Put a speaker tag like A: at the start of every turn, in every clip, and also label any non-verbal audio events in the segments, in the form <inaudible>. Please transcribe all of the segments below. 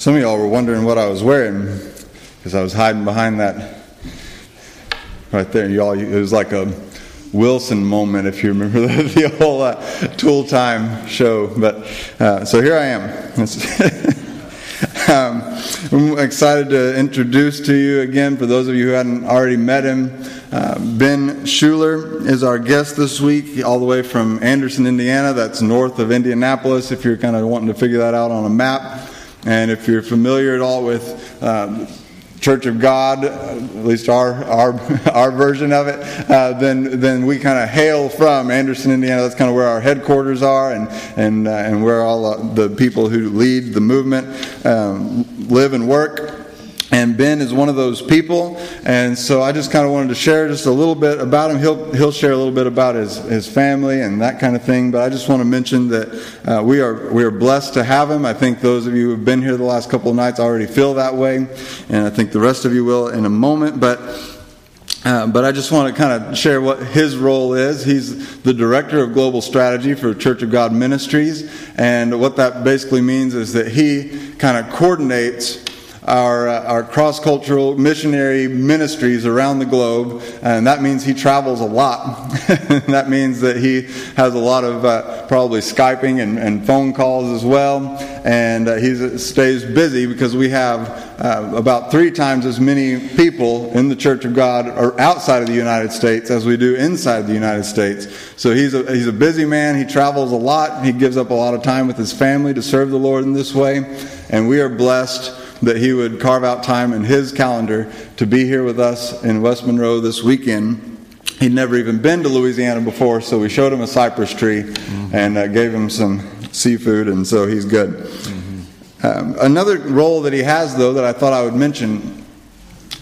A: Some of y'all were wondering what I was wearing because I was hiding behind that right there. Y'all, it was like a Wilson moment, if you remember <laughs> the, the whole uh, Tool Time show. But uh, so here I am. <laughs> um, I'm excited to introduce to you again, for those of you who hadn't already met him, uh, Ben Schuler is our guest this week, all the way from Anderson, Indiana. That's north of Indianapolis, if you're kind of wanting to figure that out on a map. And if you're familiar at all with um, Church of God, at least our our, <laughs> our version of it, uh, then then we kind of hail from Anderson, Indiana. That's kind of where our headquarters are, and and uh, and where all the people who lead the movement um, live and work. And Ben is one of those people, and so I just kind of wanted to share just a little bit about him. He'll he'll share a little bit about his, his family and that kind of thing. But I just want to mention that uh, we are we are blessed to have him. I think those of you who have been here the last couple of nights already feel that way, and I think the rest of you will in a moment. But uh, but I just want to kind of share what his role is. He's the director of global strategy for Church of God Ministries, and what that basically means is that he kind of coordinates our, uh, our cross cultural missionary ministries around the globe, and that means he travels a lot. <laughs> that means that he has a lot of uh, probably Skyping and, and, phone calls as well, and uh, he stays busy because we have uh, about three times as many people in the Church of God or outside of the United States as we do inside the United States. So he's a, he's a busy man, he travels a lot, he gives up a lot of time with his family to serve the Lord in this way, and we are blessed that he would carve out time in his calendar to be here with us in West Monroe this weekend. He'd never even been to Louisiana before, so we showed him a cypress tree mm-hmm. and uh, gave him some seafood, and so he's good. Mm-hmm. Um, another role that he has, though, that I thought I would mention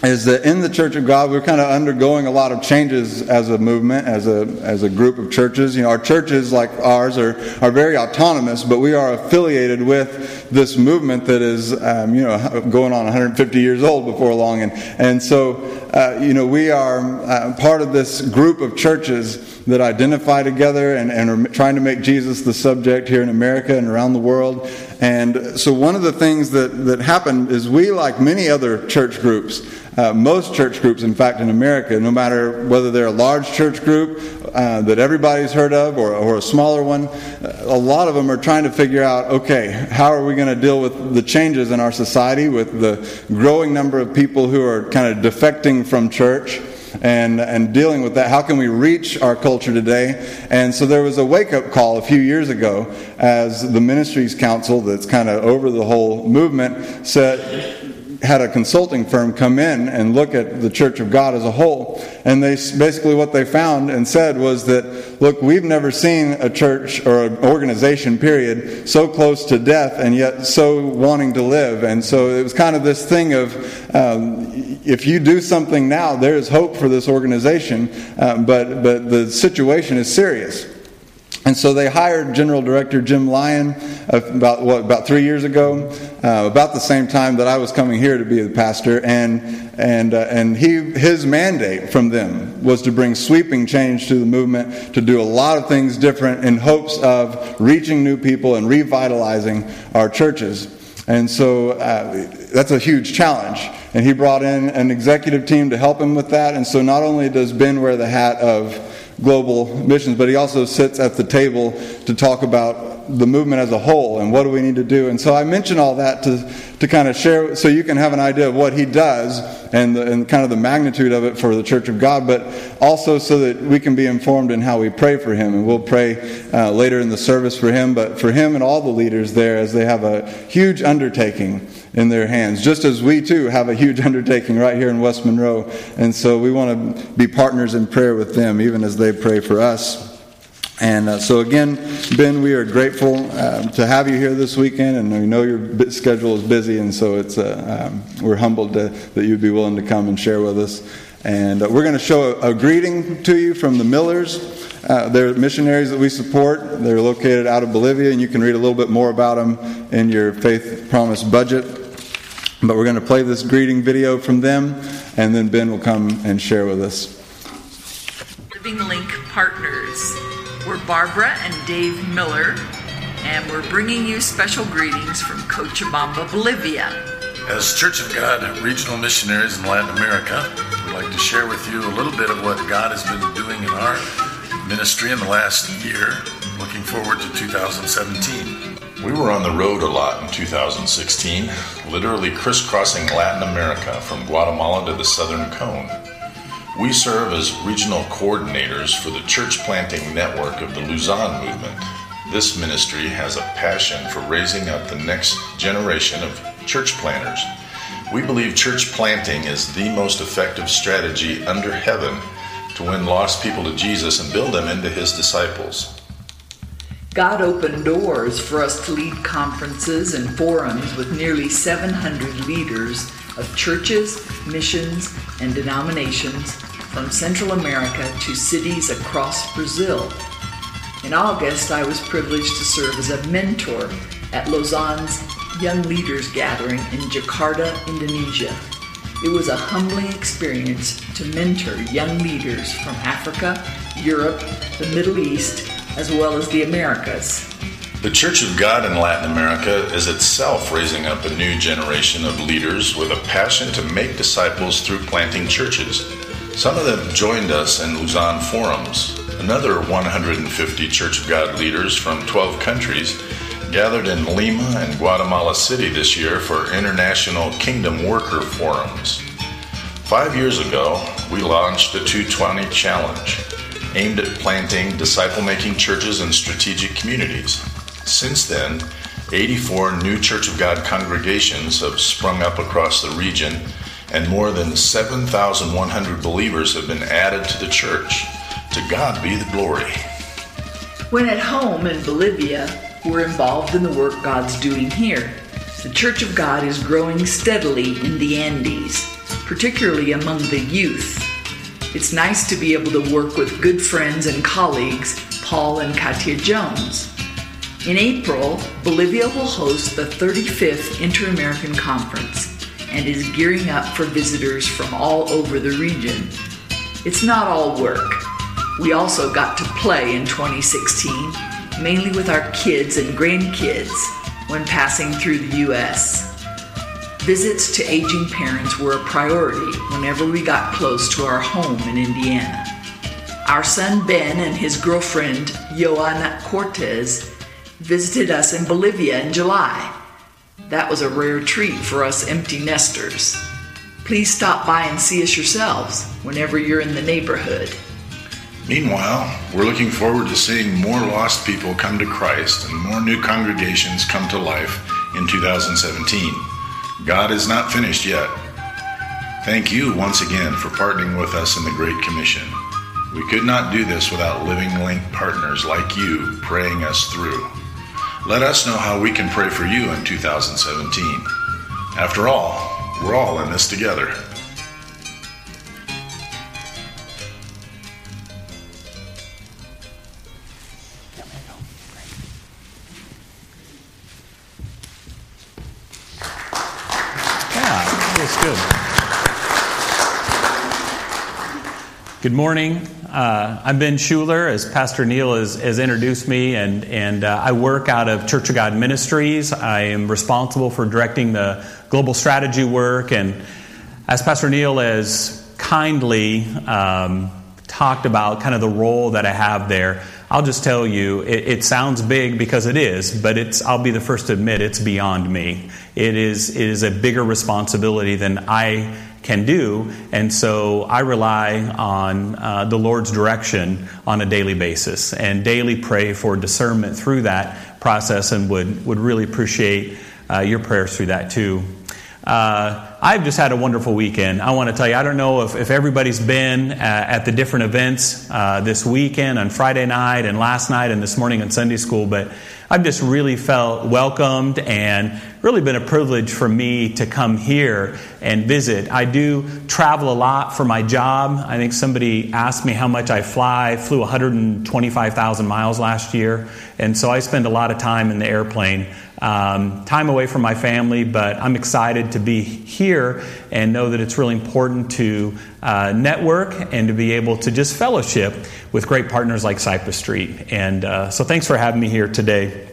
A: is that in the Church of God, we're kind of undergoing a lot of changes as a movement, as a, as a group of churches. You know, our churches, like ours, are, are very autonomous, but we are affiliated with this movement that is, um, you know, going on 150 years old before long. And, and so, uh, you know, we are uh, part of this group of churches that identify together and, and are trying to make Jesus the subject here in America and around the world. And so, one of the things that, that happened is we, like many other church groups, uh, most church groups, in fact, in America, no matter whether they're a large church group uh, that everybody's heard of or, or a smaller one, a lot of them are trying to figure out okay, how are we going to deal with the changes in our society, with the growing number of people who are kind of defecting from church? and, and dealing with that. How can we reach our culture today? And so there was a wake up call a few years ago as the Ministries Council, that's kind of over the whole movement, said, had a consulting firm come in and look at the Church of God as a whole. And they basically what they found and said was that, look, we've never seen a church or an organization, period, so close to death and yet so wanting to live. And so it was kind of this thing of um, if you do something now, there is hope for this organization, um, but, but the situation is serious. And so they hired General Director Jim Lyon uh, about what about three years ago, uh, about the same time that I was coming here to be the pastor, and and uh, and he his mandate from them was to bring sweeping change to the movement, to do a lot of things different in hopes of reaching new people and revitalizing our churches. And so uh, that's a huge challenge. And he brought in an executive team to help him with that. And so not only does Ben wear the hat of global missions, but he also sits at the table to talk about the movement as a whole and what do we need to do. And so I mention all that to, to kind of share so you can have an idea of what he does and, the, and kind of the magnitude of it for the Church of God, but also so that we can be informed in how we pray for him. And we'll pray uh, later in the service for him, but for him and all the leaders there as they have a huge undertaking in their hands, just as we too have a huge <laughs> undertaking right here in West Monroe. And so we want to be partners in prayer with them, even as they pray for us. And uh, so, again, Ben, we are grateful uh, to have you here this weekend, and we know your schedule is busy, and so it's uh, um, we're humbled to, that you'd be willing to come and share with us. And uh, we're going to show a, a, greeting to you from the Millers. Uh, they're missionaries that we support. They're located out of Bolivia, and you can read a little bit more about them in your Faith Promise budget. But we're going to play this greeting video from them, and then Ben will come and share with us.
B: Living Link Partners. We're Barbara and Dave Miller. and we're bringing you special greetings from Cochabamba, Bolivia.
C: As Church of God regional missionaries in Latin America, we'd like to share with you a little bit of what God has been doing in our ministry in the last year, looking forward to 2017.
D: We were on the road a lot in 2016, literally crisscrossing Latin America from Guatemala to the Southern Cone. We serve as regional coordinators for the church planting network of the Lausanne movement. This ministry has a passion for raising up the next generation of church planters. We believe church planting is the most effective strategy under heaven to win lost people to Jesus and build them into his disciples.
B: God opened doors for us to lead conferences and forums with nearly 700 leaders of churches, missions, and denominations from Central America to cities across Brazil. In August, I was privileged to serve as a mentor at Lausanne's Young Leaders Gathering in Jakarta, Indonesia. It was a humbling experience to mentor young leaders from Africa, Europe, the Middle East, as well as the Americas.
D: The Church of God in Latin America is itself raising up a new generation of leaders with a passion to make disciples through planting churches. Some of them joined us in Lausanne forums. Another 150 Church of God leaders from 12 countries gathered in Lima and Guatemala City this year for International Kingdom Worker Forums. Five years ago, we launched the 220 Challenge, aimed at planting disciple making churches in strategic communities. Since then, 84 new Church of God congregations have sprung up across the region and more than 7,100 believers have been added to the church. To God be the glory.
B: When at home in Bolivia, we're involved in the work God's doing here. The Church of God is growing steadily in the Andes, particularly among the youth. It's nice to be able to work with good friends and colleagues, Paul and Katia Jones. In April, Bolivia will host the 35th Inter American Conference and is gearing up for visitors from all over the region. It's not all work. We also got to play in 2016, mainly with our kids and grandkids when passing through the U.S. Visits to aging parents were a priority whenever we got close to our home in Indiana. Our son Ben and his girlfriend, Joana Cortez, visited us in Bolivia in July that was a rare treat for us empty nesters. Please stop by and see us yourselves whenever you're in the neighborhood.
D: Meanwhile, we're looking forward to seeing more lost people come to Christ and more new congregations come to life in 2017. God is not finished yet. Thank you once again for partnering with us in the Great Commission. We could not do this without Living Link partners like you praying us through. Let us know how we can pray for you in 2017. After all, we're all in this together.
E: Yeah, feels good. Good morning. Uh, I'm Ben Schuler, as Pastor Neil has, has introduced me, and, and uh, I work out of Church of God Ministries. I am responsible for directing the global strategy work, and as Pastor Neil has kindly um, talked about kind of the role that I have there, I'll just tell you, it, it, sounds big because it is, but it's, I'll be the first to admit it's beyond me. It is, it is a bigger responsibility than I can do. And so I rely on uh, the Lord's direction on a daily basis and daily pray for discernment through that process and would, would really appreciate uh, your prayers through that too. Uh, I've just had a wonderful weekend. I want to tell you, I don't know if, if everybody's been uh, at the different events uh, this weekend on Friday night and last night and this morning in Sunday school, but I've just really felt welcomed and really been a privilege for me to come here and visit. I do travel a lot for my job. I think somebody asked me how much I fly. I flew 125,000 miles last year, and so I spend a lot of time in the airplane. Um, time away from my family, but I'm excited to be here and know that it's really important to uh, network and to be able to just fellowship with great partners like Cypress Street. And uh, so thanks for having me here today.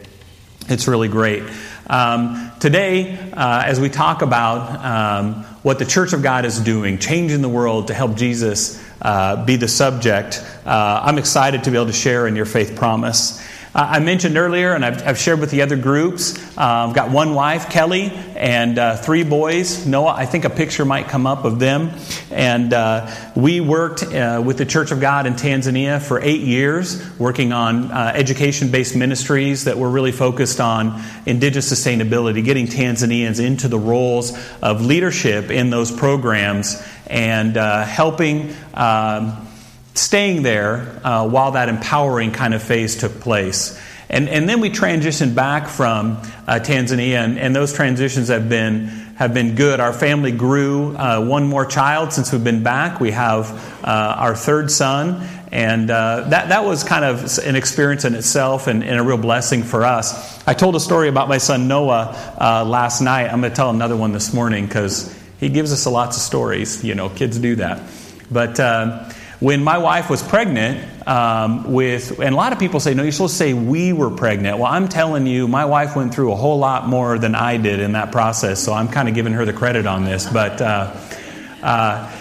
E: it's really great. Um, today, uh, as we talk about um, what the Church of God is doing, changing the world to help Jesus uh, be the subject, uh, I'm excited to be able to share in your faith promise. Uh, I mentioned earlier, and I've, I've, shared with the other groups, uh, I've got one wife, Kelly, and uh, three boys. Noah, I think a picture might come up of them. And uh, we worked uh, with the Church of God in Tanzania for eight years, working on uh, education based ministries that were really focused on indigenous sustainability, getting Tanzanians into the roles of leadership in those programs and helping. Um, staying there uh, while that empowering kind of phase took place. And, and then we transitioned back from uh, Tanzania, and, and, those transitions have been, have been good. Our family grew uh, one more child since we've been back. We have uh, our third son, and uh, that, that was kind of an experience in itself and, and, a real blessing for us. I told a story about my son Noah uh, last night. I'm going to tell another one this morning because he gives us lots of stories. You know, kids do that. But when my wife was pregnant um, with, and a lot of people say, no, you're supposed to say we were pregnant. Well, I'm telling you, my wife went through a whole lot more than I did in that process, so I'm kind of giving her the credit on this. But, uh, uh,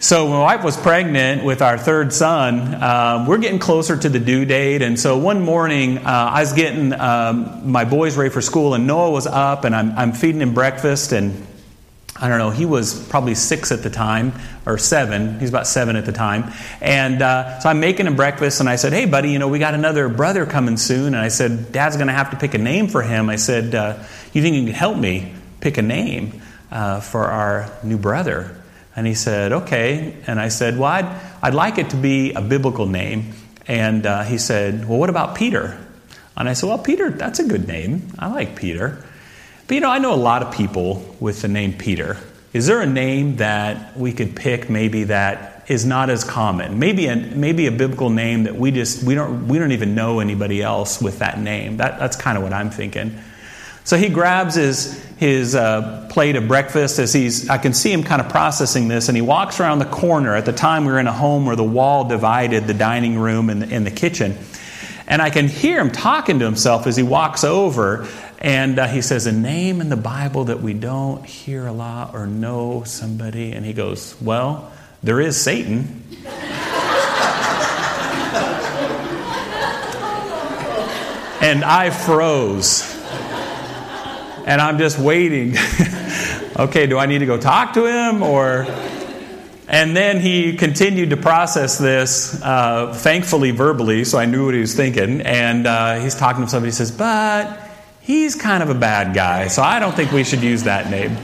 E: so my wife was pregnant with our third son. Um, we're getting closer to the due date, and so one morning uh, I was getting um, my boys ready for school, and Noah was up, and I'm, I'm feeding him breakfast, and I don't know, he was probably six at the time, or seven. He's about seven at the time. And uh, so I'm making him breakfast, and I said, Hey, buddy, you know, we got another brother coming soon. And I said, Dad's going to have to pick a name for him. I said, uh, You think you can help me pick a name uh, for our new brother? And he said, Okay. And I said, Well, I'd, I'd like it to be a biblical name. And uh, he said, Well, what about Peter? And I said, Well, Peter, that's a good name. I like Peter. But you know, I know a lot of people with the name Peter. Is there a name that we could pick maybe that is not as common? Maybe a, maybe a biblical name that we just we don't we don't even know anybody else with that name. That, that's kind of what I'm thinking. So he grabs his his uh, plate of breakfast as he's I can see him kind of processing this, and he walks around the corner. At the time, we were in a home where the wall divided the dining room and the, and the kitchen. And I can hear him talking to himself as he walks over. And uh, he says, A name in the Bible that we don't hear a lot or know somebody. And he goes, Well, there is Satan. <laughs> and I froze. And I'm just waiting. <laughs> okay, do I need to go talk to him or. And then he continued to process this, uh, thankfully verbally, so I knew what he was thinking. And uh, he's talking to somebody. He says, But he's kind of a bad guy, so I don't think we should use that name.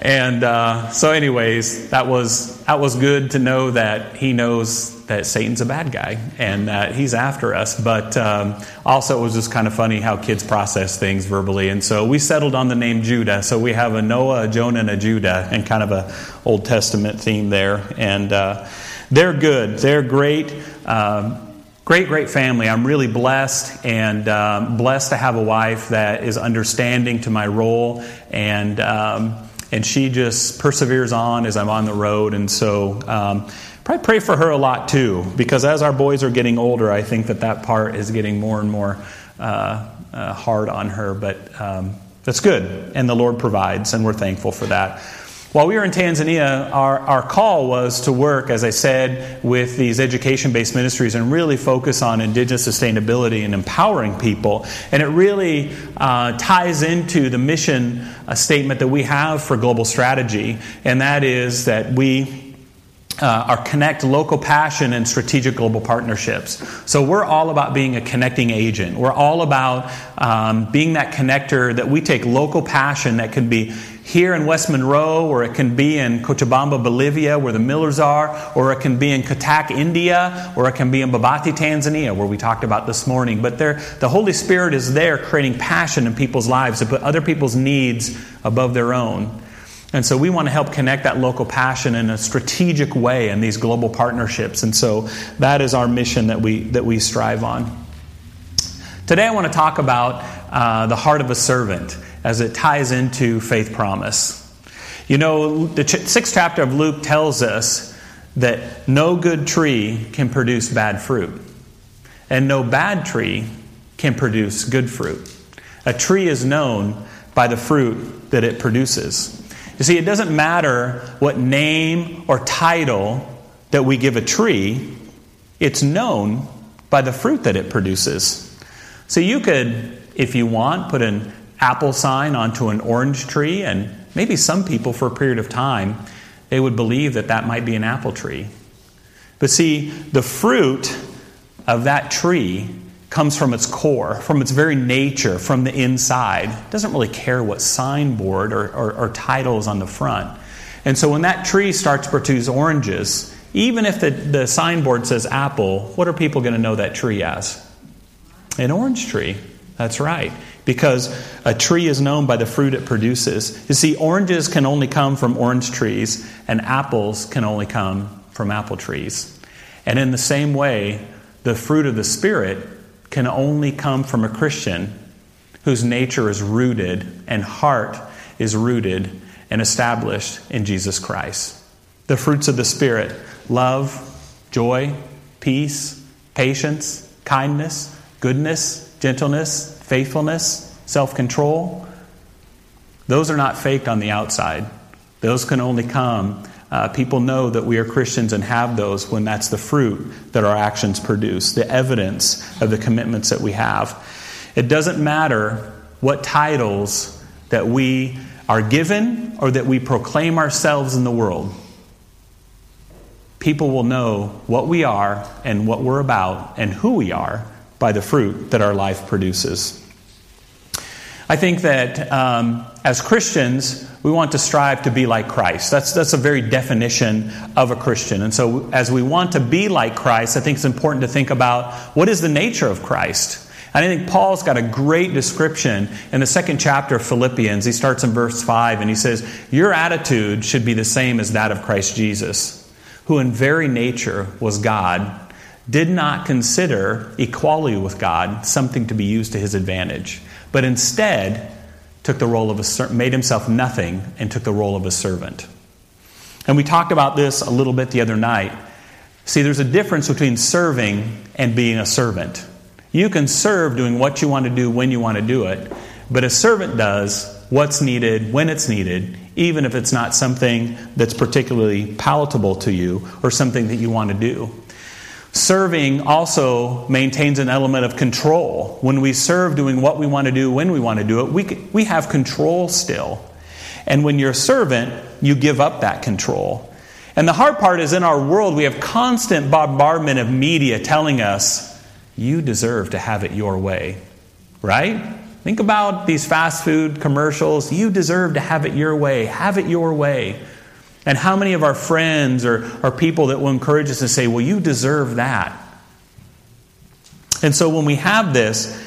E: And uh, so, anyways, that was that was good to know that he knows that Satan's a bad guy and that he's after us. But um, also, it was just kind of funny how kids process things verbally. And so we settled on the name Judah. So we have a Noah, a Jonah, and a Judah, and kind of a Old Testament theme there. And uh, they're good. They're great. Um, great, great family. I'm really blessed and um, blessed to have a wife that is understanding to my role and um, and she just perseveres on as I'm on the road. And so, um, probably pray for her a lot too, because as our boys are getting older, I think that that part is getting more and more uh, uh, hard on her. But um, that's good, and the Lord provides, and we're thankful for that. While we were in Tanzania, our, our call was to work, as I said, with these education based ministries and really focus on indigenous sustainability and empowering people. And it really uh, ties into the mission uh, statement that we have for global strategy, and that is that we uh, are connect local passion and strategic global partnerships. So we're all about being a connecting agent. We're all about um, being that connector that we take local passion that can be here in West Monroe, or it can be in Cochabamba, Bolivia, where the Millers are, or it can be in Cuttack, India, or it can be in Babati, Tanzania, where we talked about this morning. But the Holy Spirit is there creating passion in people's lives to put other people's needs above their own. And so we want to help connect that local passion in a strategic way in these global partnerships. And so that is our mission that we, that we strive on. Today I want to talk about uh, the heart of a servant as it ties into faith promise. You know, the ch- sixth chapter of Luke tells us that no good tree can produce bad fruit, and no bad tree can produce good fruit. A tree is known by the fruit that it produces. You see, it doesn't matter what name or title that we give a tree, it's known by the fruit that it produces. So you could, if you want, put an apple sign onto an orange tree, and maybe some people, for a period of time, they would believe that that might be an apple tree. But see, the fruit of that tree comes from its core, from its very nature, from the inside. It doesn't really care what signboard or, or, or title is on the front. And so when that tree starts to produce oranges, even if the, the signboard says apple, what are people going to know that tree as? An orange tree. That's right. Because a tree is known by the fruit it produces. You see, oranges can only come from orange trees, and apples can only come from apple trees. And in the same way, the fruit of the Spirit can only come from a Christian whose nature is rooted and heart is rooted and established in Jesus Christ. The fruits of the Spirit love, joy, peace, patience, kindness, goodness, gentleness, faithfulness, self control. Those are not faked on the outside. Those can only come. Uh, people know that we are Christians and have those when that's the fruit that our actions produce, the evidence of the commitments that we have. It doesn't matter what titles that we are given or that we proclaim ourselves in the world people will know what we are and what we're about and who we are by the fruit that our life produces. I think that um, as Christians, we want to strive to be like Christ. That's, that's a very definition of a Christian. And so, as we want to be like Christ, I think it's important to think about what is the nature of Christ. And I think Paul's got a great description in the second chapter of Philippians. He starts in verse 5 and he says, Your attitude should be the same as that of Christ Jesus who in very nature was God, did not consider equality with God something to be used to his advantage, but instead took the role of a made himself nothing and took the role of a servant. And we talked about this a little bit the other night. See, there's a difference between serving and being a servant. You can serve doing what you want to do when you want to do it, but a servant does what's needed when it's needed, even if it's not something that's particularly palatable to you or something that you want to do. Serving also maintains an element of control. When we serve doing what we want to do when we want to do it, we, we have control still. And when you're a servant, you give up that control. And the hard part is in our world, we have constant bombardment of media telling us, you deserve to have it your way. Right? Think about these fast food commercials. You deserve to have it your way. Have it your way. And how many of our friends or, or people that will encourage us to say, well, you deserve that? And so when we have this,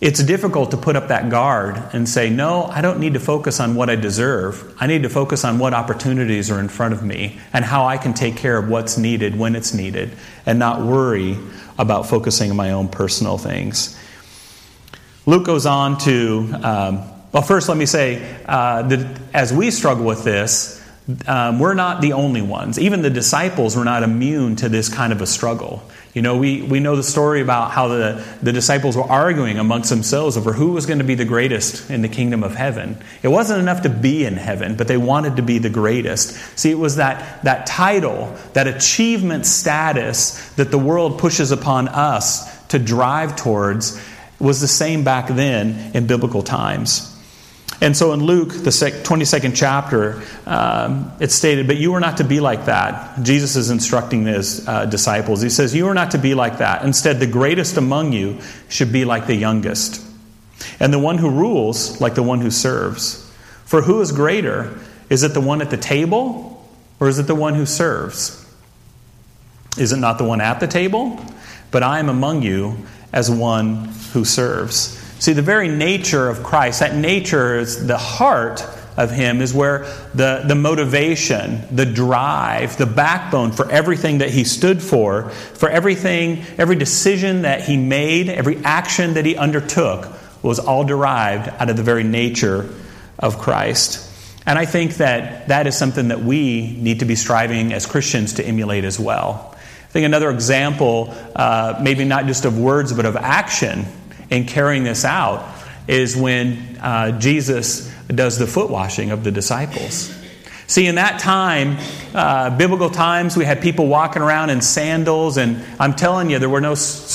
E: it's difficult to put up that guard and say, no, I don't need to focus on what I deserve. I need to focus on what opportunities are in front of me and how I can take care of what's needed when it's needed and not worry about focusing on my own personal things. Luke goes on to, um, well, first let me say uh, that as we struggle with this, um, we're not the only ones. Even the disciples were not immune to this kind of a struggle. You know, we, we know the story about how the, the disciples were arguing amongst themselves over who was going to be the greatest in the kingdom of heaven. It wasn't enough to be in heaven, but they wanted to be the greatest. See, it was that, that title, that achievement status that the world pushes upon us to drive towards was the same back then in biblical times. And so in Luke, the 22nd chapter, um, it's stated, But you are not to be like that. Jesus is instructing his uh, disciples. He says, You are not to be like that. Instead, the greatest among you should be like the youngest, and the one who rules like the one who serves. For who is greater? Is it the one at the table, or is it the one who serves? Is it not the one at the table? But I am among you as one who serves. See, the very nature of Christ, that nature is the heart of Him, is where the, the motivation, the drive, the backbone for everything that He stood for, for everything, every decision that He made, every action that He undertook, was all derived out of the very nature of Christ. And I think that that is something that we need to be striving as Christians to emulate as well. I think another example, uh, maybe not just of words, but of action, in carrying this out is when uh, Jesus does the foot washing of the disciples. See, in that time, uh, biblical times, we had people walking around in sandals, and I'm telling you, there were no,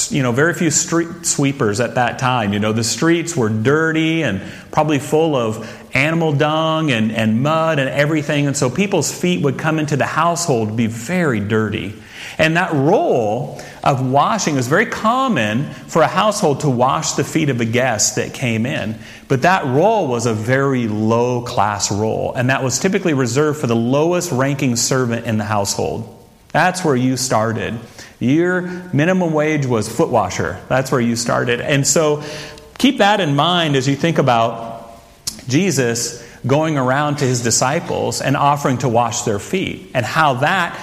E: you know, very few street sweepers at that time. You know, the streets were dirty and probably full of animal dung and, and mud and everything, and so people's feet would come into the household be very dirty. And that role of washing was very common for a household to wash the feet of a guest that came in. But that role was a very low class role, and that was typically reserved for the lowest ranking servant in the household. That's where you started. Your minimum wage was foot washer. That's where you started. And so keep that in mind as you think about Jesus going around to his disciples and offering to wash their feet and how that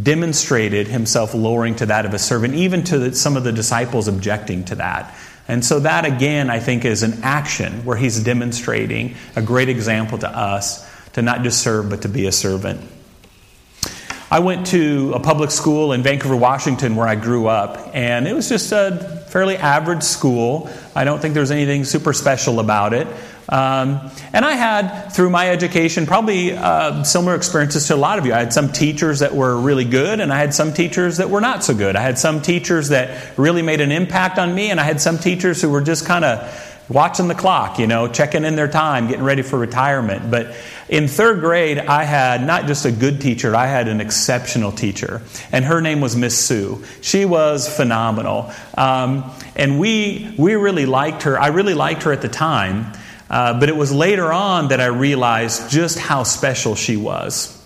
E: demonstrated himself lowering to that of a servant, even to some of the disciples objecting to that. And so, that again, I think, is an action where he's demonstrating a great example to us to not just serve, but to be a servant. I went to a public school in Vancouver, Washington, where I grew up, and it was just a fairly average school. I don't think there's anything super special about it. Um, and I had, through my education, probably uh, similar experiences to a lot of you. I had some teachers that were really good, and I had some teachers that were not so good. I had some teachers that really made an impact on me, and I had some teachers who were just kind of watching the clock, you know, checking in their time, getting ready for retirement. But in third grade, I had not just a good teacher, I had an exceptional teacher. And her name was Miss Sue. She was phenomenal. Um, and we, we really liked her. I really liked her at the time. Uh, but it was later on that I realized just how special she was.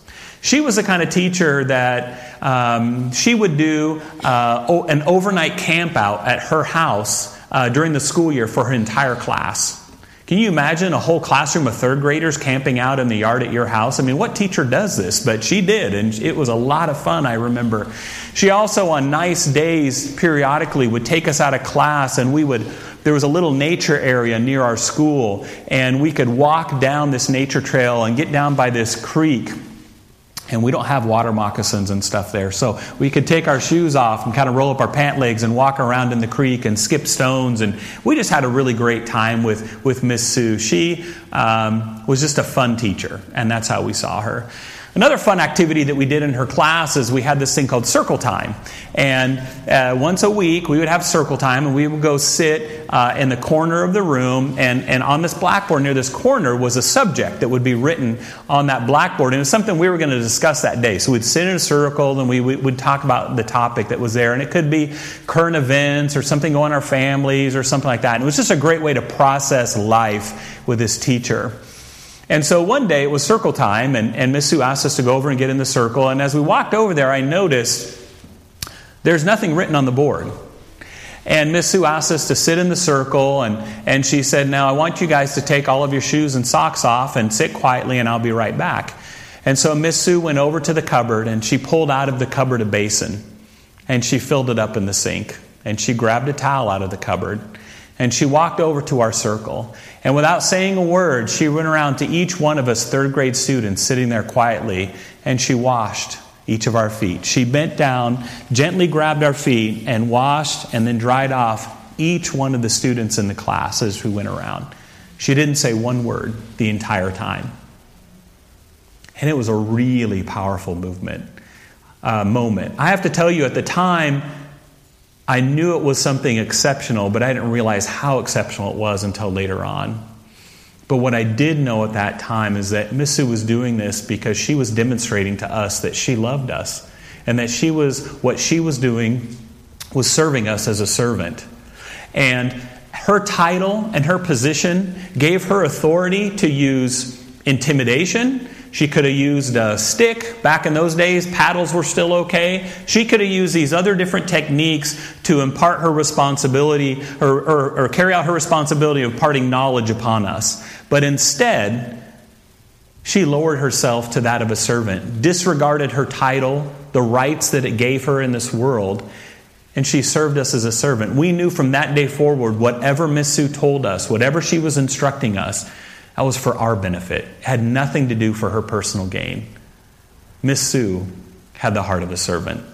E: She was the kind of teacher that um, she would do uh, an overnight camp out at her house uh, during the school year for her entire class. Can you imagine a whole classroom of third graders camping out in the yard at your house? I mean, what teacher does this? But she did, and it was a lot of fun, I remember. She also, on nice days, periodically would take us out of class and we would there was a little nature area near our school, and we could walk down this nature trail and get down by this creek. And we don't have water moccasins and stuff there. So we could take our shoes off and kind of roll up our pant legs and walk around in the creek and skip stones. And we just had a really great time with, with Miss Sue. She um, was just a fun teacher, and that's how we saw her. Another fun activity that we did in her class is we had this thing called circle time. And uh, once a week, we would have circle time, and we would go sit uh, in the corner of the room. And, and on this blackboard near this corner was a subject that would be written on that blackboard. And it was something we were going to discuss that day. So we'd sit in a circle and we, we would talk about the topic that was there. And it could be current events or something going on in our families or something like that. And it was just a great way to process life with this teacher. And so one day it was circle time, and, and Miss Sue asked us to go over and get in the circle. And as we walked over there, I noticed there's nothing written on the board. And Miss Sue asked us to sit in the circle, and, and she said, Now I want you guys to take all of your shoes and socks off and sit quietly, and I'll be right back. And so Miss Sue went over to the cupboard, and she pulled out of the cupboard a basin, and she filled it up in the sink. And she grabbed a towel out of the cupboard, and she walked over to our circle. And without saying a word, she went around to each one of us third grade students sitting there quietly, and she washed each of our feet. She bent down, gently grabbed our feet, and washed and then dried off each one of the students in the class as we went around. She didn't say one word the entire time. And it was a really powerful movement, uh, moment. I have to tell you, at the time, I knew it was something exceptional, but I didn't realize how exceptional it was until later on. But what I did know at that time is that Miss Sue was doing this because she was demonstrating to us that she loved us and that she was what she was doing was serving us as a servant. And her title and her position gave her authority to use intimidation she could have used a stick. Back in those days, paddles were still okay. She could have used these other different techniques to impart her responsibility or, or, or carry out her responsibility of imparting knowledge upon us. But instead, she lowered herself to that of a servant, disregarded her title, the rights that it gave her in this world, and she served us as a servant. We knew from that day forward, whatever Miss Sue told us, whatever she was instructing us, that was for our benefit. It had nothing to do for her personal gain. Miss Sue had the heart of a servant.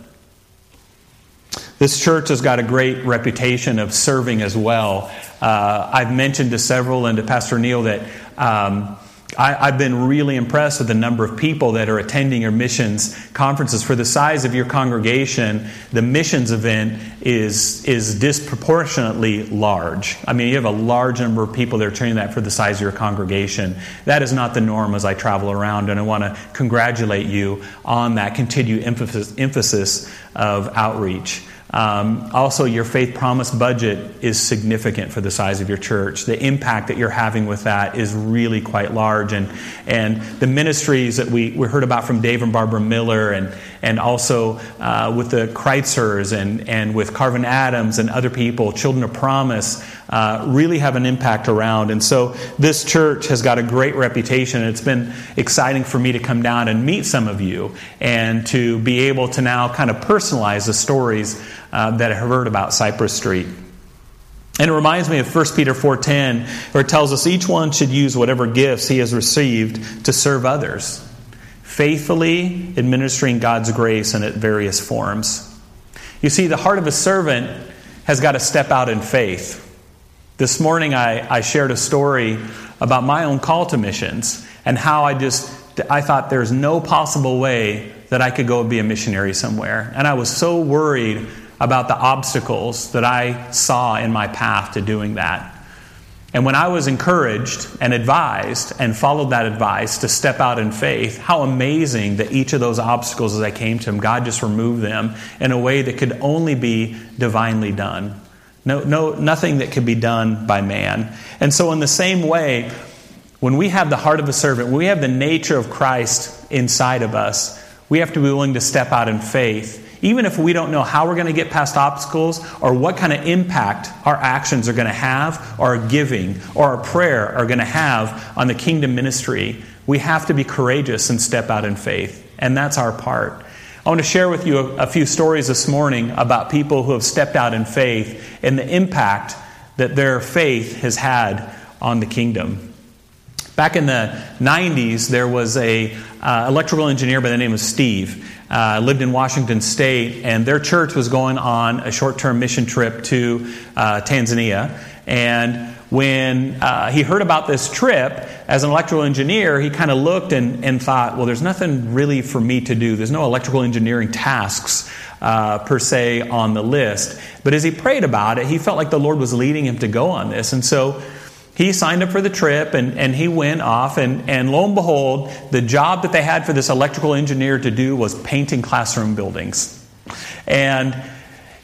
E: This church has got a great reputation of serving as well. Uh, I've mentioned to several and to Pastor Neil that um, I, have been really impressed with the number of people that are attending your missions conferences. For the size of your congregation, the missions event is, is disproportionately large. I mean, you have a large number of people that are attending that for the size of your congregation. That is not the norm as I travel around, and I want to congratulate you on that continued emphasis, emphasis of outreach. Um, also, your faith promise budget is significant for the size of your church. The impact that you're having with that is really quite large. And, and the ministries that we, we heard about from Dave and Barbara Miller, and, and also uh, with the Kreitzers and, and with Carvin Adams and other people, Children of Promise, uh, really have an impact around. And so, this church has got a great reputation. It's been exciting for me to come down and meet some of you and to be able to now kind of personalize the stories uh, that I have heard about Cypress Street. And it reminds me of 1 Peter 4:10, where it tells us each one should use whatever gifts he has received to serve others, faithfully administering God's grace in its various forms. You see, the heart of a servant has got to step out in faith. This morning I, I shared a story about my own call to missions and how I just I thought there's no possible way that I could go be a missionary somewhere. And I was so worried about the obstacles that I saw in my path to doing that. And when I was encouraged and advised and followed that advice to step out in faith, how amazing that each of those obstacles as I came to Him, God just removed them in a way that could only be divinely done. No, no, nothing that could be done by man. And so, in the same way, when we have the heart of a servant, when we have the nature of Christ inside of us, we have to be willing to step out in faith even if we don't know how we're going to get past obstacles or what kind of impact our actions are going to have, or our giving or our prayer are going to have on the kingdom ministry, we have to be courageous and step out in faith. And that's our part. I want to share with you a, a few stories this morning about people who have stepped out in faith and the impact that their faith has had on the kingdom. Back in the 90s, there was a uh, electrical engineer by the name of Steve uh, lived in Washington State, and their church was going on a short term mission trip to uh, Tanzania. And when uh, he heard about this trip, as an electrical engineer, he kind of looked and, and thought, well, there's nothing really for me to do. There's no electrical engineering tasks uh, per se on the list. But as he prayed about it, he felt like the Lord was leading him to go on this. And so he signed up for the trip and, and he went off and, and lo and behold the job that they had for this electrical engineer to do was painting classroom buildings and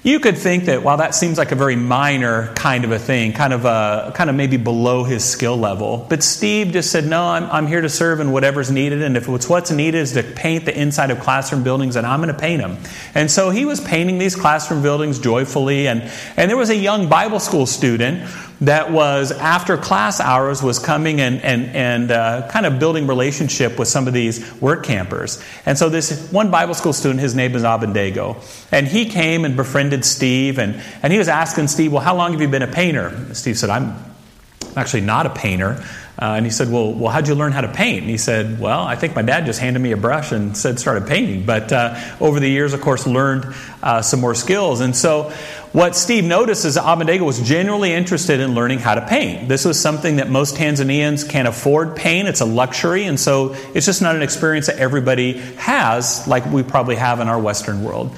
E: you could think that while that seems like a very minor kind of a thing, kind of a, kind of maybe below his skill level, but Steve just said, "No, I'm, I'm here to serve in whatever's needed, and if it's what's needed is to paint the inside of classroom buildings, then I'm going to paint them." And so he was painting these classroom buildings joyfully, and and there was a young Bible school student that was after class hours was coming and, and, and uh, kind of building relationship with some of these work campers. And so this one bible school student his name is abendago and he came and befriended steve and, and he was asking steve well how long have you been a painter? Steve said i'm actually not a painter uh, and he said, well, well, how'd you learn how to paint? And he said, well, I think my dad just handed me a brush and said, started painting. But uh, over the years, of course, learned uh, some more skills. And so what Steve noticed is that Abendago was genuinely interested in learning how to paint. This was something that most Tanzanians can't afford paint. It's a luxury. And so it's just not an experience that everybody has like we probably have in our Western world.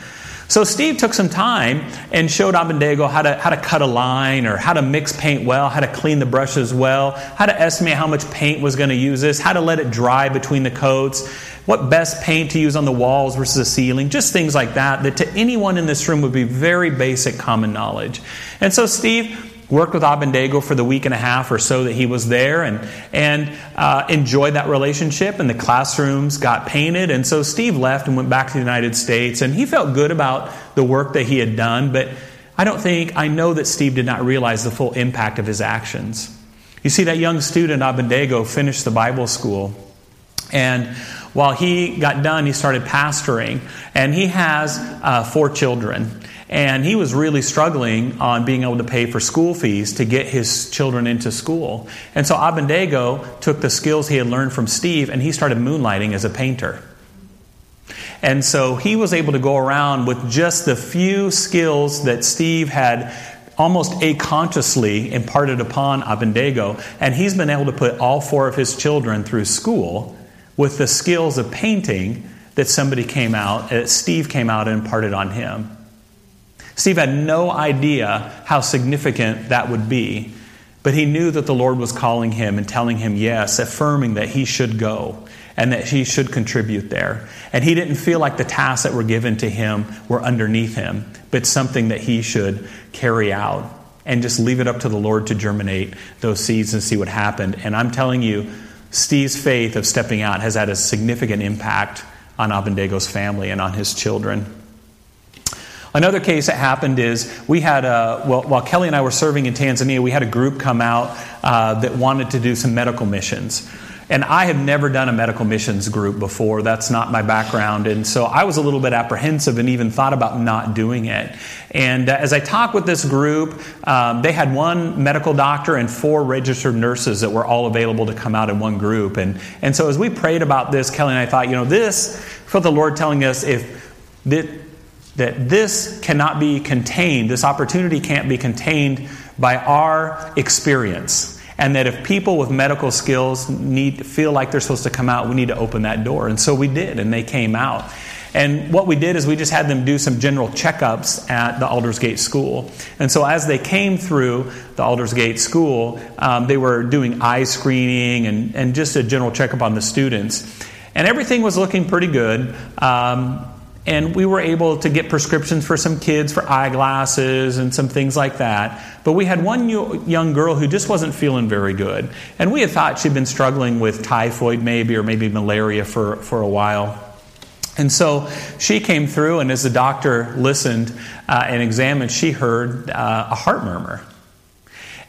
E: So Steve took some time and showed Abendago how to, how to cut a line or how to mix paint well, how to clean the brushes well, how to estimate how much paint was going to use this, how to let it dry between the coats, what best paint to use on the walls versus the ceiling, just things like that, that to anyone in this room would be very basic common knowledge. And so Steve worked with Abendago for the week and a half or so that he was there and, and uh, enjoyed that relationship. And the classrooms got painted. And so Steve left and went back to the United States. And he felt good about the work that he had done. But I don't think, I know that Steve did not realize the full impact of his actions. You see, that young student, Abendago, finished the Bible school. And while he got done, he started pastoring. And he has uh, four children. And he was really struggling on being able to pay for school fees to get his children into school. And so Abendago took the skills he had learned from Steve and he started moonlighting as a painter. And so he was able to go around with just the few skills that Steve had almost unconsciously imparted upon Abendego. And he's been able to put all four of his children through school with the skills of painting that somebody came out, that Steve came out and imparted on him. Steve had no idea how significant that would be, but he knew that the Lord was calling him and telling him yes, affirming that he should go and that he should contribute there. And he didn't feel like the tasks that were given to him were underneath him, but something that he should carry out and just leave it up to the Lord to germinate those seeds and see what happened. And I'm telling you, Steve's faith of stepping out has had a significant impact on Abendego's family and on his children. Another case that happened is we had a, well, while Kelly and I were serving in Tanzania, we had a group come out uh, that wanted to do some medical missions. And I have never done a medical missions group before. That's not my background. And so I was a little bit apprehensive and even thought about not doing it. And uh, as I talked with this group, um, they had one medical doctor and four registered nurses that were all available to come out in one group. And, and so as we prayed about this, Kelly and I thought, you know, this, felt the Lord telling us if that, that this cannot be contained, this opportunity can't be contained by our experience and that if people with medical skills need feel like they're supposed to come out, we need to open that door. And so we did, and they came out. And what we did is we just had them do some general checkups at the Aldersgate School. And so as they came through the Aldersgate School, um, they were doing eye screening and, and just a general checkup on the students. And everything was looking pretty good. Um, and we were able to get prescriptions for some kids for eyeglasses and some things like that. But we had one young girl who just wasn't feeling very good. And we had thought she'd been struggling with typhoid, maybe, or maybe malaria for, for a while. And so she came through, and as the doctor listened uh, and examined, she heard uh, a heart murmur.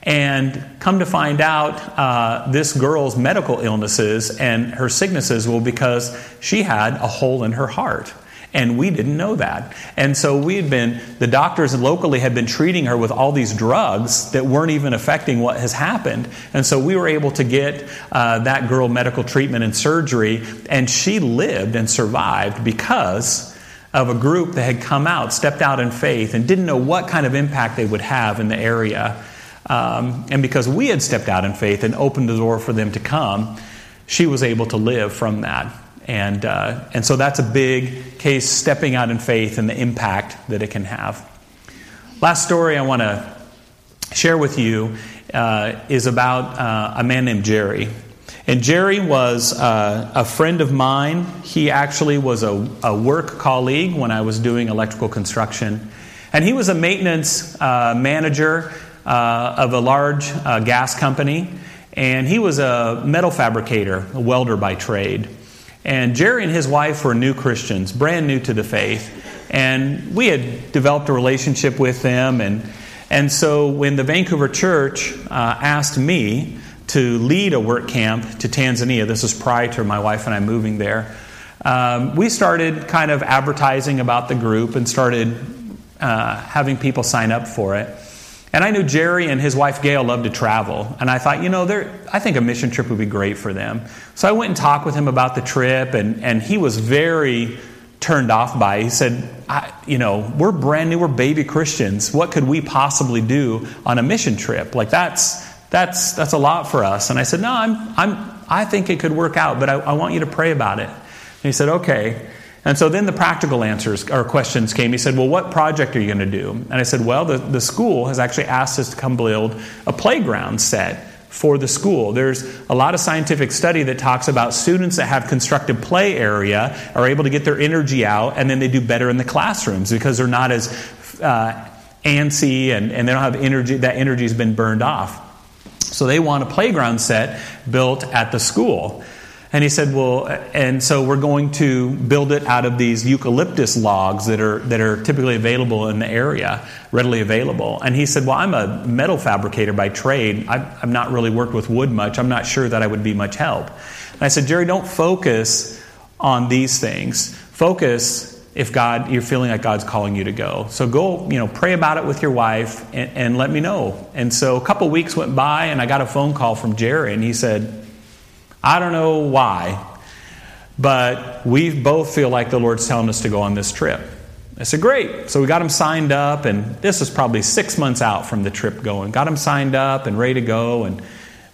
E: And come to find out, uh, this girl's medical illnesses and her sicknesses were because she had a hole in her heart. And we didn't know that. And so we had been, the doctors locally had been treating her with all these drugs that weren't even affecting what has happened. And so we were able to get uh, that girl medical treatment and surgery, and she lived and survived because of a group that had come out, stepped out in faith, and didn't know what kind of impact they would have in the area. Um, and because we had stepped out in faith and opened the door for them to come, she was able to live from that. And, uh, and so that's a big case, stepping out in faith and the impact that it can have. Last story I want to share with you uh, is about uh, a man named Jerry. And Jerry was uh, a friend of mine. He actually was a, a, work colleague when I was doing electrical construction. And he was a maintenance uh, manager uh, of a large gas company. And he was a metal fabricator, a welder by trade. And Jerry and his wife were new Christians, brand new to the faith. And we had developed a relationship with them. And, and so when the Vancouver church uh, asked me to lead a work camp to Tanzania, this was prior to my wife and I moving there, um, we started kind of advertising about the group and started uh, having people sign up for it. And I knew Jerry and his wife Gail loved to travel. And I thought, you know, I think a mission trip would be great for them. So I went and talked with him about the trip, and, and he was very turned off by it. He said, you know, we're brand new, we're baby Christians. What could we possibly do on a mission trip? Like, that's, that's, that's a lot for us. And I said, no, I'm, I'm, I think it could work out, but I, I want you to pray about it. And he said, okay. And so then the practical answers or questions came. He said, Well, what project are you going to do? And I said, Well, the, the school has actually asked us to come build a playground set for the school. There's a lot of scientific study that talks about students that have constructed play area are able to get their energy out and then they do better in the classrooms because they're not as uh, antsy and, and they don't have energy, that energy has been burned off. So they want a playground set built at the school. And he said, Well, and so we're going to build it out of these eucalyptus logs that are, that are typically available in the area, readily available. And he said, Well, I'm a metal fabricator by trade. I've, I've not really worked with wood much. I'm not sure that I would be much help. And I said, Jerry, don't focus on these things. Focus if God, you're feeling like God's calling you to go. So go, you know, pray about it with your wife and, and let me know. And so a couple weeks went by and I got a phone call from Jerry and he said, I don't know why, but we both feel like the Lord's telling us to go on this trip. I said, Great. So we got him signed up, and this is probably six months out from the trip going. Got him signed up and ready to go, and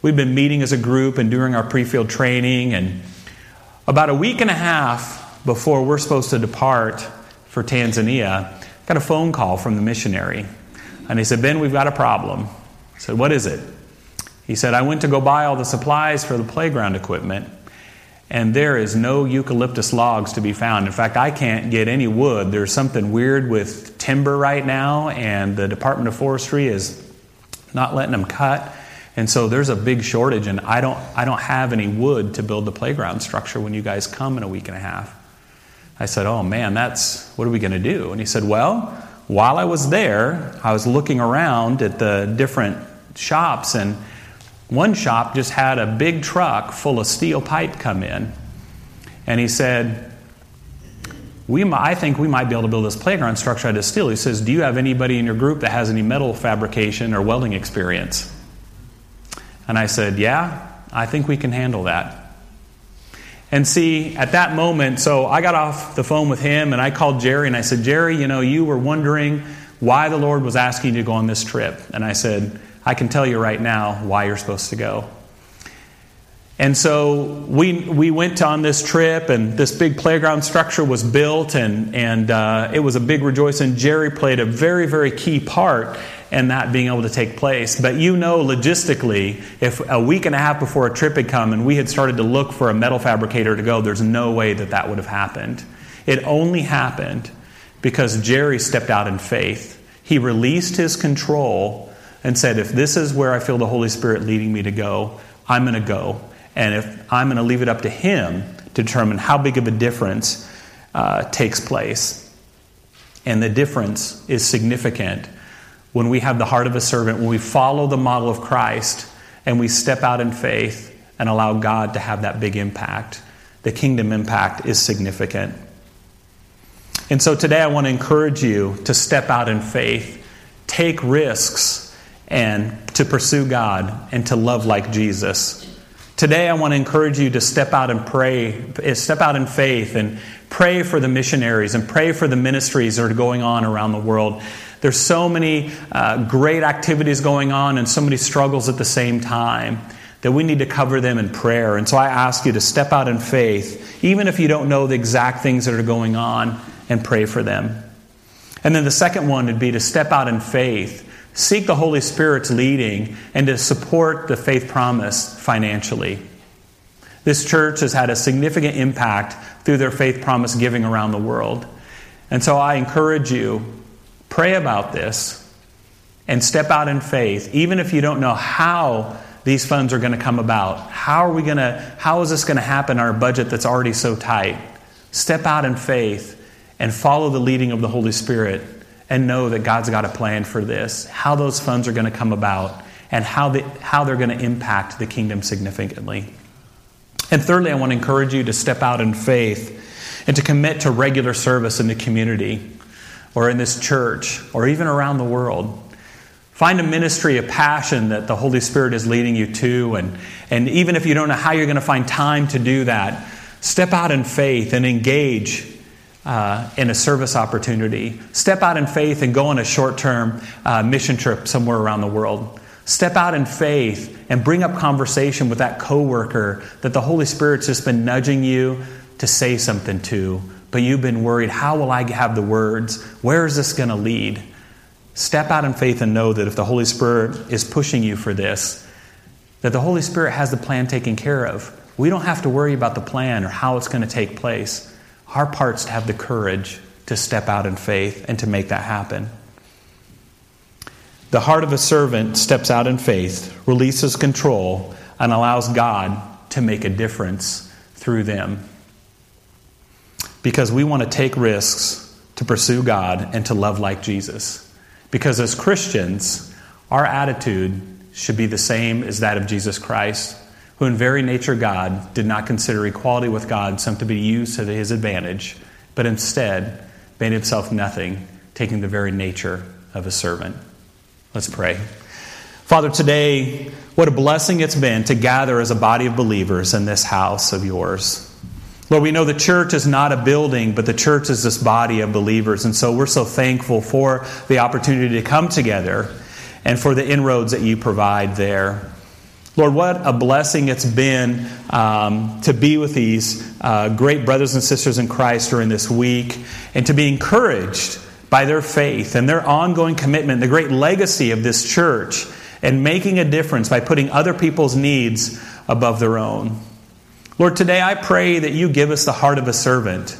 E: we've been meeting as a group and doing our pre field training. And about a week and a half before we're supposed to depart for Tanzania, got a phone call from the missionary. And he said, Ben, we've got a problem. I said, What is it? He said, I went to go buy all the supplies for the playground equipment, and there is no eucalyptus logs to be found. In fact, I can't get any wood. There's something weird with timber right now, and the Department of Forestry is not letting them cut. And so there's a big shortage, and I don't, I don't have any wood to build the playground structure when you guys come in a week and a half. I said, Oh man, that's what are we going to do? And he said, Well, while I was there, I was looking around at the different shops, and one shop just had a big truck full of steel pipe come in. And he said, we I think we might be able to build this playground structure out of steel. He says, Do you have anybody in your group that has any metal fabrication or welding experience? And I said, Yeah, I think we can handle that. And see, at that moment, so I got off the phone with him and I called Jerry and I said, Jerry, you know, you were wondering why the Lord was asking you to go on this trip. And I said, I can tell you right now why you're supposed to go. And so we, we went on this trip, and this big playground structure was built, and, and uh, it was a big rejoicing. Jerry played a very, very key part in that being able to take place. But you know, logistically, if a week and a half before a trip had come and we had started to look for a metal fabricator to go, there's no way that that would have happened. It only happened because Jerry stepped out in faith. He released his control and said, If this is where I feel the Holy Spirit leading me to go, I'm going to go. And if I'm going to leave it up to Him to determine how big of a difference uh, takes place. And the difference is significant when we have the heart of a servant, when we follow the model of Christ and we step out in faith and allow God to have that big impact. The kingdom impact is significant. And so today I want to encourage you to step out in faith, take risks and to pursue God and to love like Jesus. Today, I want to encourage you to step out and pray, step out in faith and pray for the missionaries and pray for the ministries that are going on around the world. There's so many uh, great activities going on and so many struggles at the same time that we need to cover them in prayer. And so I ask you to step out in faith, even if you don't know the exact things that are going on, and pray for them. And then the second one would be to step out in faith seek the Holy Spirit's leading, and to support the faith promise financially. This church has had a significant impact through their faith promise giving around the world. And so I encourage you, pray about this and step out in faith, even if you don't know how these funds are going to come about. How are we going to, how is this going to happen in our budget that's already so tight? Step out in faith and follow the leading of the Holy Spirit and know that God's got a plan for this, how those funds are going to come about, and how, they, how they're going to impact the kingdom significantly. And thirdly, I want to encourage you to step out in faith and to commit to regular service in the community or in this church or even around the world. Find a ministry, a passion that the Holy Spirit is leading you to. And, and even if you don't know how you're going to find time to do that, step out in faith and engage uh, in a service opportunity. Step out in faith and go on a short term uh, mission trip somewhere around the world. Step out in faith and bring up conversation with that coworker that the Holy Spirit's just been nudging you to say something to, but you've been worried, how will I have the words? Where is this going to lead? Step out in faith and know that if the Holy Spirit is pushing you for this, that the Holy Spirit has the plan taken care of. We don't have to worry about the plan or how it's going to take place. Our part's to have the courage to step out in faith and to make that happen. The heart of a servant steps out in faith, releases control, and allows God to make a difference through them. Because we want to take risks to pursue God and to love like Jesus. Because as Christians, our attitude should be the same as that of Jesus Christ who in very nature God did not consider equality with God something to be used to his advantage, but instead made himself nothing, taking the very nature of a servant. Let's pray. Father, today, what a blessing it's been to gather as a body of believers in this house of yours. Lord, we know the church is not a building, but the church is this body of believers. And so we're so thankful for the opportunity to come together and for the inroads that you provide there. Lord, what a blessing it's been um, to be with these uh, great brothers and sisters in Christ during this week and to be encouraged by their faith and their ongoing commitment, the great legacy of this church, and making a difference by putting other people's needs above their own. Lord, today I pray that you give us the heart of a servant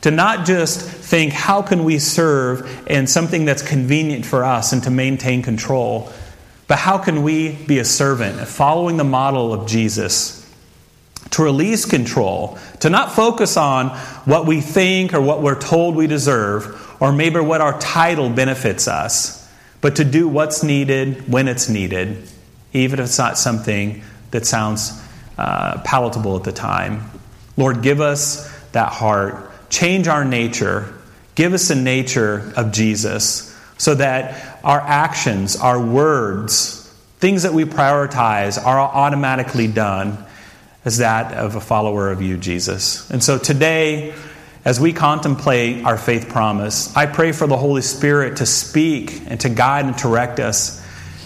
E: to not just think, how can we serve in something that's convenient for us and to maintain control, but how can we be a servant, following the model of Jesus? To release control, to not focus on what we think or what we're told we deserve, or maybe what our title benefits us, but to do what's needed when it's needed, even if it's not something that sounds uh, palatable at the time. Lord, give us that heart. Change our nature. Give us the nature of Jesus so that our actions, our words, things that we prioritize are automatically done as that of a follower of you, Jesus. And so today, as we contemplate our faith promise, I pray for the Holy Spirit to speak and to guide and direct us,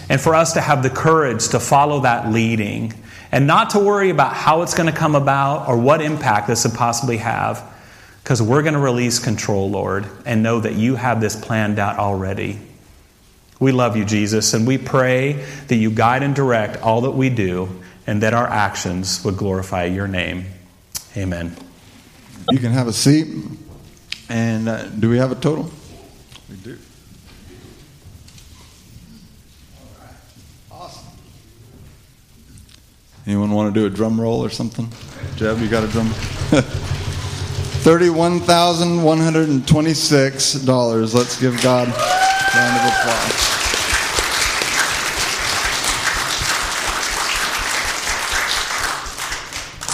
E: and for us to have the courage to follow that leading, and not to worry about how it's going to come about or what impact this would possibly have, because we're going to release control, Lord, and know that you have this planned out already. We love you, Jesus, and we pray that you guide and direct all that we do, and that our actions would glorify your name. Amen.
A: You can have a seat. And uh, do we have a total? We do. Awesome. Anyone want to do a drum roll or something? Jeb, you got a drum? <laughs> $31,126. Let's give God a round of applause.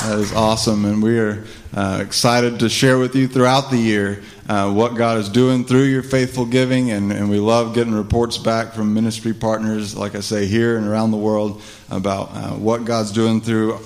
A: That is awesome, and we are uh, excited to share with you throughout the year uh, what God is doing through your faithful giving, and, and, we love getting reports back from ministry partners, like I say, here and around the world about uh, what God's doing through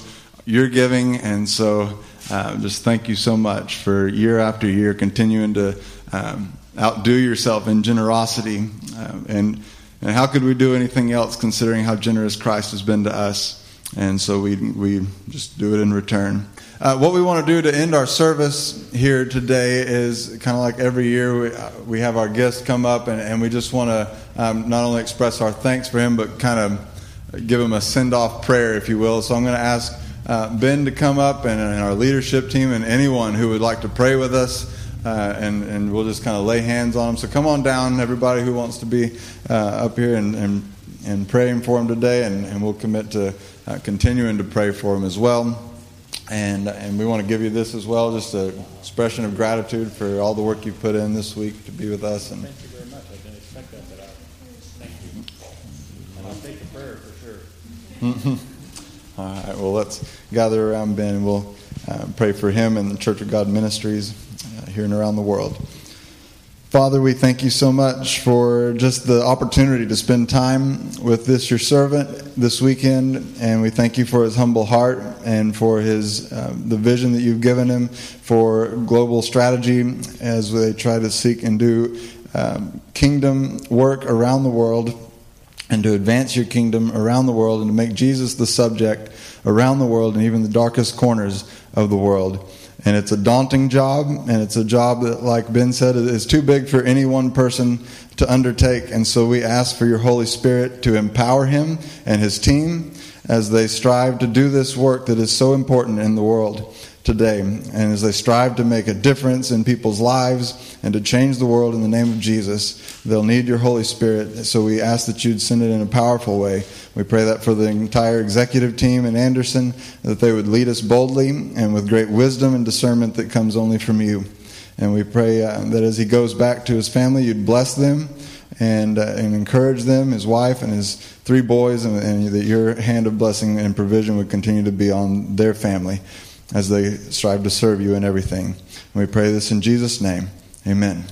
A: your giving. And so, uh, just thank you so much for year after year continuing to um, outdo yourself in generosity. Uh, and, and how could we do anything else considering how generous Christ has been to us? And so we, we just do it in return. Uh, what we want to do to end our service here today is kind of like every year we, uh, we have our guests come up and, and we just want to um, not only express our thanks for him, but kind of give him a send off prayer, if you will. So I'm going to ask uh, Ben to come up and, and, our leadership team and anyone who would like to pray with us. Uh, and, and we'll just kind of lay hands on them. So come on down, everybody who wants to be uh, up here and, and, and praying for him today, and, and we'll commit to uh, continuing to pray for him as well. And, and we want to give you this as well, just an expression of gratitude for all the work you've put in this week to be with us.
E: And thank you very much. I didn't expect that, but I thank you. And I'll take a prayer for
A: sure. <laughs> all right. Well, let's gather around Ben and we'll uh, pray for him and the Church of God ministries here and around the world. Father, we thank you so much for just the opportunity to spend time with this, your servant, this weekend. And we thank you for his humble heart and for his, uh, the vision that you've given him for global strategy as they try to seek and do um, kingdom work around the world and to advance your kingdom around the world and to make Jesus the subject around the world and even the darkest corners of the world. And it's a daunting job, and it's a job that, like Ben said, is too big for any one person to undertake. And so we ask for your Holy Spirit to empower him and his team as they strive to do this work that is so important in the world today. And as they strive to make a difference in people's lives and to change the world in the name of Jesus, they'll need your Holy Spirit. So we ask that you'd send it in a powerful way. We pray that for the entire executive team in Anderson, that they would lead us boldly and with great wisdom and discernment that comes only from you. And we pray uh, that as he goes back to his family, you'd bless them and, uh, and encourage them, his wife and his three boys, and, and that your hand of blessing and provision would continue to be on their family as they strive to serve you in everything. And we pray this in Jesus' name. Amen.